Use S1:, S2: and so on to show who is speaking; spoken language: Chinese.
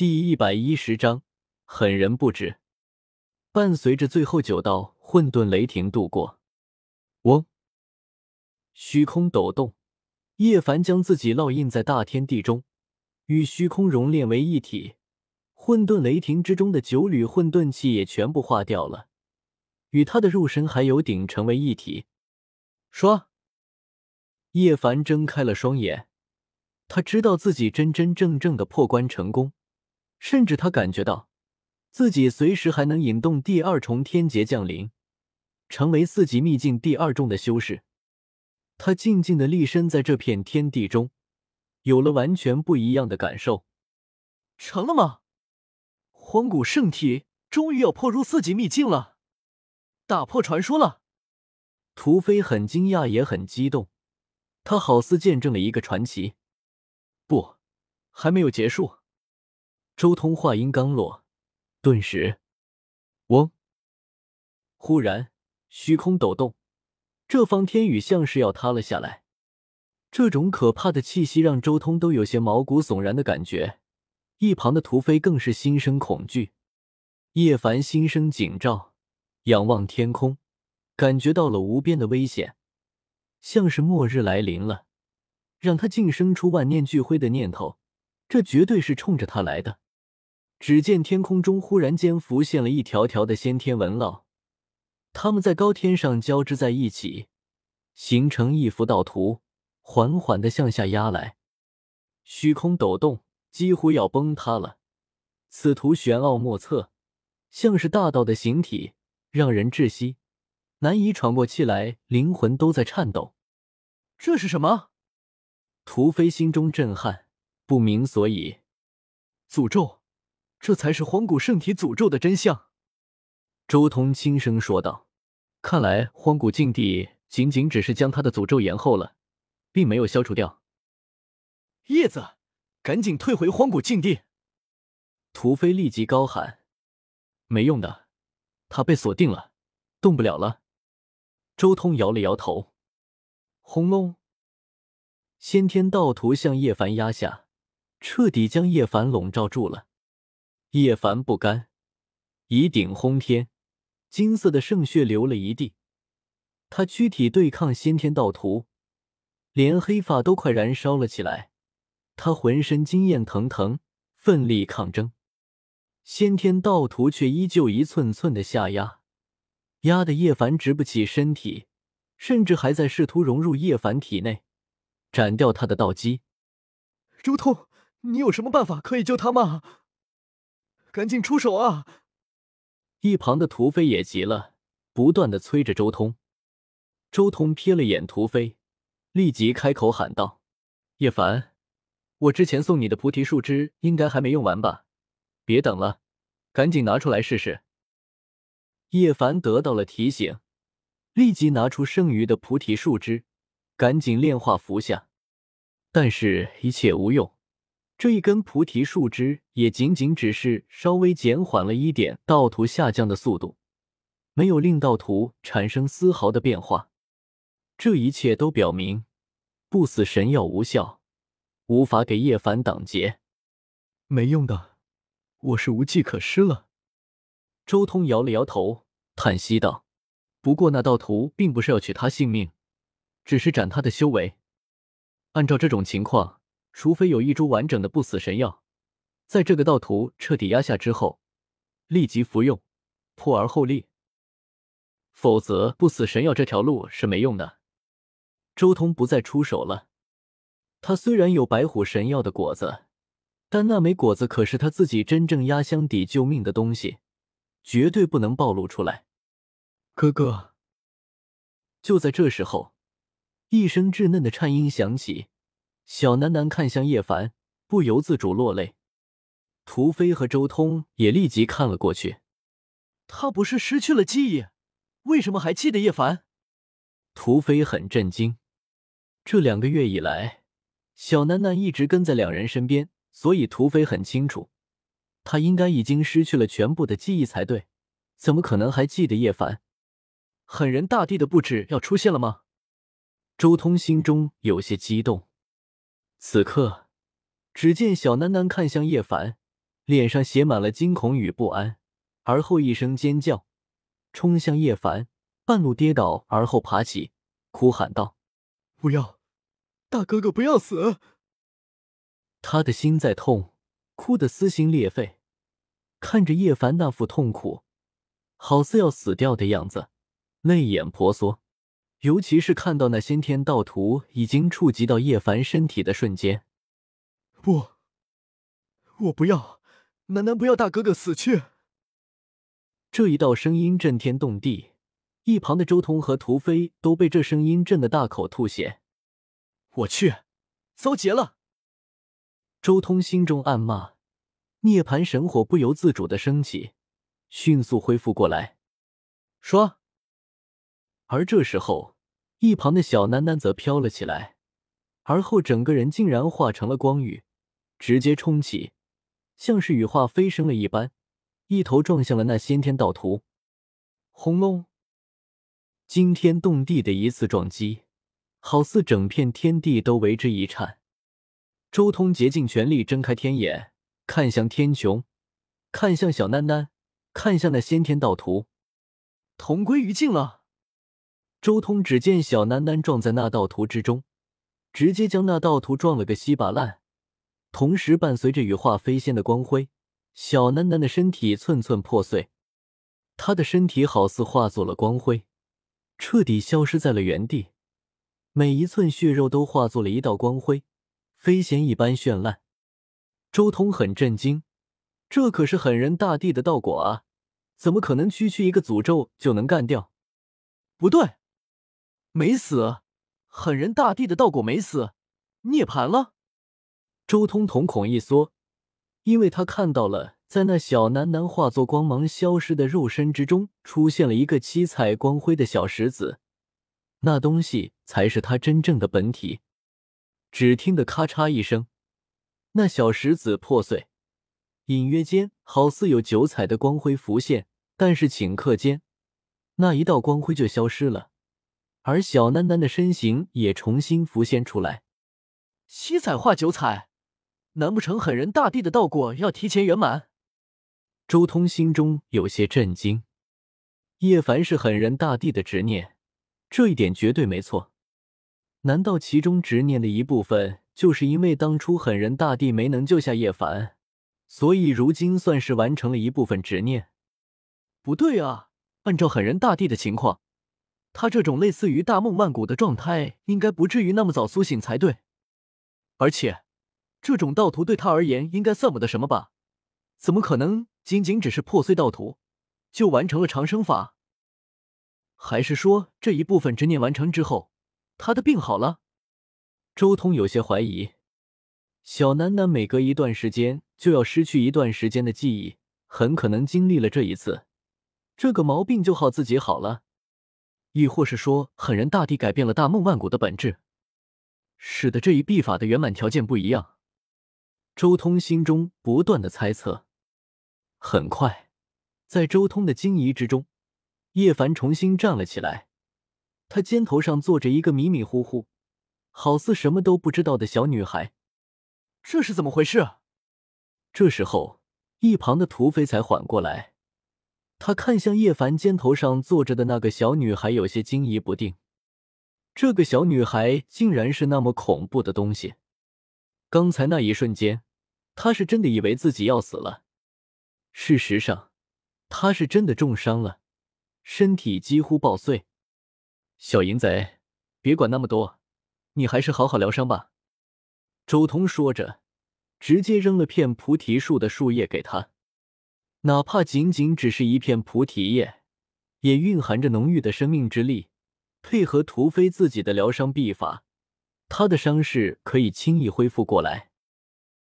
S1: 第一百一十章，狠人不止。伴随着最后九道混沌雷霆度过，嗡，虚空抖动，叶凡将自己烙印在大天地中，与虚空熔炼为一体。混沌雷霆之中的九缕混沌气也全部化掉了，与他的肉身还有顶成为一体。说，叶凡睁开了双眼，他知道自己真真正正的破关成功，甚至他感觉到自己随时还能引动第二重天劫降临，成为四级秘境第二重的修士。他静静的立身在这片天地中，有了完全不一样的感受。
S2: 成了吗？荒古圣体终于要破入四级秘境了，打破传说了。
S1: 屠飞很惊讶，也很激动，他好似见证了一个传奇。不，还没有结束。周通话音刚落，顿时，嗡！忽然，虚空抖动，这方天宇像是要塌了下来。这种可怕的气息让周通都有些毛骨悚然的感觉。一旁的屠飞更是心生恐惧，叶凡心生警兆，仰望天空，感觉到了无边的危险，像是末日来临了，让他竟生出万念俱灰的念头。这绝对是冲着他来的。只见天空中忽然间浮现了一条条的先天纹络，它们在高天上交织在一起，形成一幅道图，缓缓的向下压来，虚空抖动。几乎要崩塌了，此图玄奥莫测，像是大道的形体，让人窒息，难以喘过气来，灵魂都在颤抖。
S2: 这是什么？
S1: 屠飞心中震撼，不明所以。
S2: 诅咒，这才是荒古圣体诅咒的真相。
S1: 周通轻声说道：“看来荒古禁地仅仅只是将他的诅咒延后了，并没有消除掉。”
S2: 叶子。赶紧退回荒古禁地！
S1: 屠飞立即高喊：“没用的，他被锁定了，动不了了。”周通摇了摇头。轰隆！先天道图向叶凡压下，彻底将叶凡笼罩住了。叶凡不甘，以顶轰天，金色的圣血流了一地。他躯体对抗先天道徒，连黑发都快燃烧了起来。他浑身经验腾腾，奋力抗争，先天道徒却依旧一寸寸的下压，压得叶凡直不起身体，甚至还在试图融入叶凡体内，斩掉他的道基。
S2: 周通，你有什么办法可以救他吗？赶紧出手啊！
S1: 一旁的屠飞也急了，不断的催着周通。周通瞥了眼屠飞，立即开口喊道：“叶凡。”我之前送你的菩提树枝应该还没用完吧？别等了，赶紧拿出来试试。叶凡得到了提醒，立即拿出剩余的菩提树枝，赶紧炼化服下。但是，一切无用。这一根菩提树枝也仅仅只是稍微减缓了一点道图下降的速度，没有令道图产生丝毫的变化。这一切都表明，不死神药无效。无法给叶凡挡劫，
S2: 没用的，我是无计可施了。
S1: 周通摇了摇头，叹息道：“不过那道图并不是要取他性命，只是斩他的修为。按照这种情况，除非有一株完整的不死神药，在这个道图彻底压下之后，立即服用，破而后立，否则不死神药这条路是没用的。”周通不再出手了。他虽然有白虎神药的果子，但那枚果子可是他自己真正压箱底救命的东西，绝对不能暴露出来。
S2: 哥哥，
S1: 就在这时候，一声稚嫩的颤音响起，小楠楠看向叶凡，不由自主落泪。屠飞和周通也立即看了过去。
S2: 他不是失去了记忆，为什么还记得叶凡？
S1: 屠飞很震惊，这两个月以来。小楠楠一直跟在两人身边，所以屠飞很清楚，他应该已经失去了全部的记忆才对，怎么可能还记得叶凡？狠人大帝的布置要出现了吗？周通心中有些激动。此刻，只见小楠楠看向叶凡，脸上写满了惊恐与不安，而后一声尖叫，冲向叶凡，半路跌倒，而后爬起，哭喊道：“
S2: 不要，大哥哥不要死！”
S1: 他的心在痛，哭得撕心裂肺，看着叶凡那副痛苦，好似要死掉的样子，泪眼婆娑。尤其是看到那先天道图已经触及到叶凡身体的瞬间，
S2: 不，我不要，楠楠不要大哥哥死去。
S1: 这一道声音震天动地，一旁的周通和屠飞都被这声音震得大口吐血。
S2: 我去，遭劫了！
S1: 周通心中暗骂，涅槃神火不由自主的升起，迅速恢复过来，
S2: 说。
S1: 而这时候，一旁的小楠楠则飘了起来，而后整个人竟然化成了光雨，直接冲起，像是羽化飞升了一般，一头撞向了那先天道图。轰隆！惊天动地的一次撞击，好似整片天地都为之一颤。周通竭尽全力睁开天眼，看向天穹，看向小楠楠，看向那先天道图，
S2: 同归于尽了。
S1: 周通只见小楠楠撞在那道图之中，直接将那道图撞了个稀巴烂，同时伴随着羽化飞仙的光辉，小楠楠的身体寸寸破碎，她的身体好似化作了光辉，彻底消失在了原地，每一寸血肉都化作了一道光辉，飞仙一般绚烂。周通很震惊，这可是狠人大帝的道果啊，怎么可能区区一个诅咒就能干掉？
S2: 不对。没死，狠人大帝的道果没死，涅槃了。
S1: 周通瞳孔一缩，因为他看到了，在那小楠楠化作光芒消失的肉身之中，出现了一个七彩光辉的小石子，那东西才是他真正的本体。只听得咔嚓一声，那小石子破碎，隐约间好似有九彩的光辉浮现，但是顷刻间，那一道光辉就消失了。而小楠楠的身形也重新浮现出来，
S2: 七彩化九彩，难不成狠人大帝的道果要提前圆满？
S1: 周通心中有些震惊。叶凡是狠人大帝的执念，这一点绝对没错。难道其中执念的一部分，就是因为当初狠人大帝没能救下叶凡，所以如今算是完成了一部分执念？
S2: 不对啊，按照狠人大帝的情况。他这种类似于大梦万古的状态，应该不至于那么早苏醒才对。而且，这种道图对他而言应该算不得什么吧？怎么可能仅仅只是破碎道图，就完成了长生法？还是说这一部分执念完成之后，他的病好了？
S1: 周通有些怀疑。小楠楠每隔一段时间就要失去一段时间的记忆，很可能经历了这一次，这个毛病就好自己好了。亦或是说，狠人大帝改变了大梦万古的本质，使得这一秘法的圆满条件不一样。周通心中不断的猜测。很快，在周通的惊疑之中，叶凡重新站了起来。他肩头上坐着一个迷迷糊糊、好似什么都不知道的小女孩。
S2: 这是怎么回事？
S1: 这时候，一旁的土匪才缓过来。他看向叶凡肩头上坐着的那个小女孩，有些惊疑不定。这个小女孩竟然是那么恐怖的东西！刚才那一瞬间，他是真的以为自己要死了。事实上，他是真的重伤了，身体几乎爆碎。小淫贼，别管那么多，你还是好好疗伤吧。周通说着，直接扔了片菩提树的树叶给他。哪怕仅仅只是一片菩提叶，也蕴含着浓郁的生命之力。配合屠飞自己的疗伤秘法，他的伤势可以轻易恢复过来。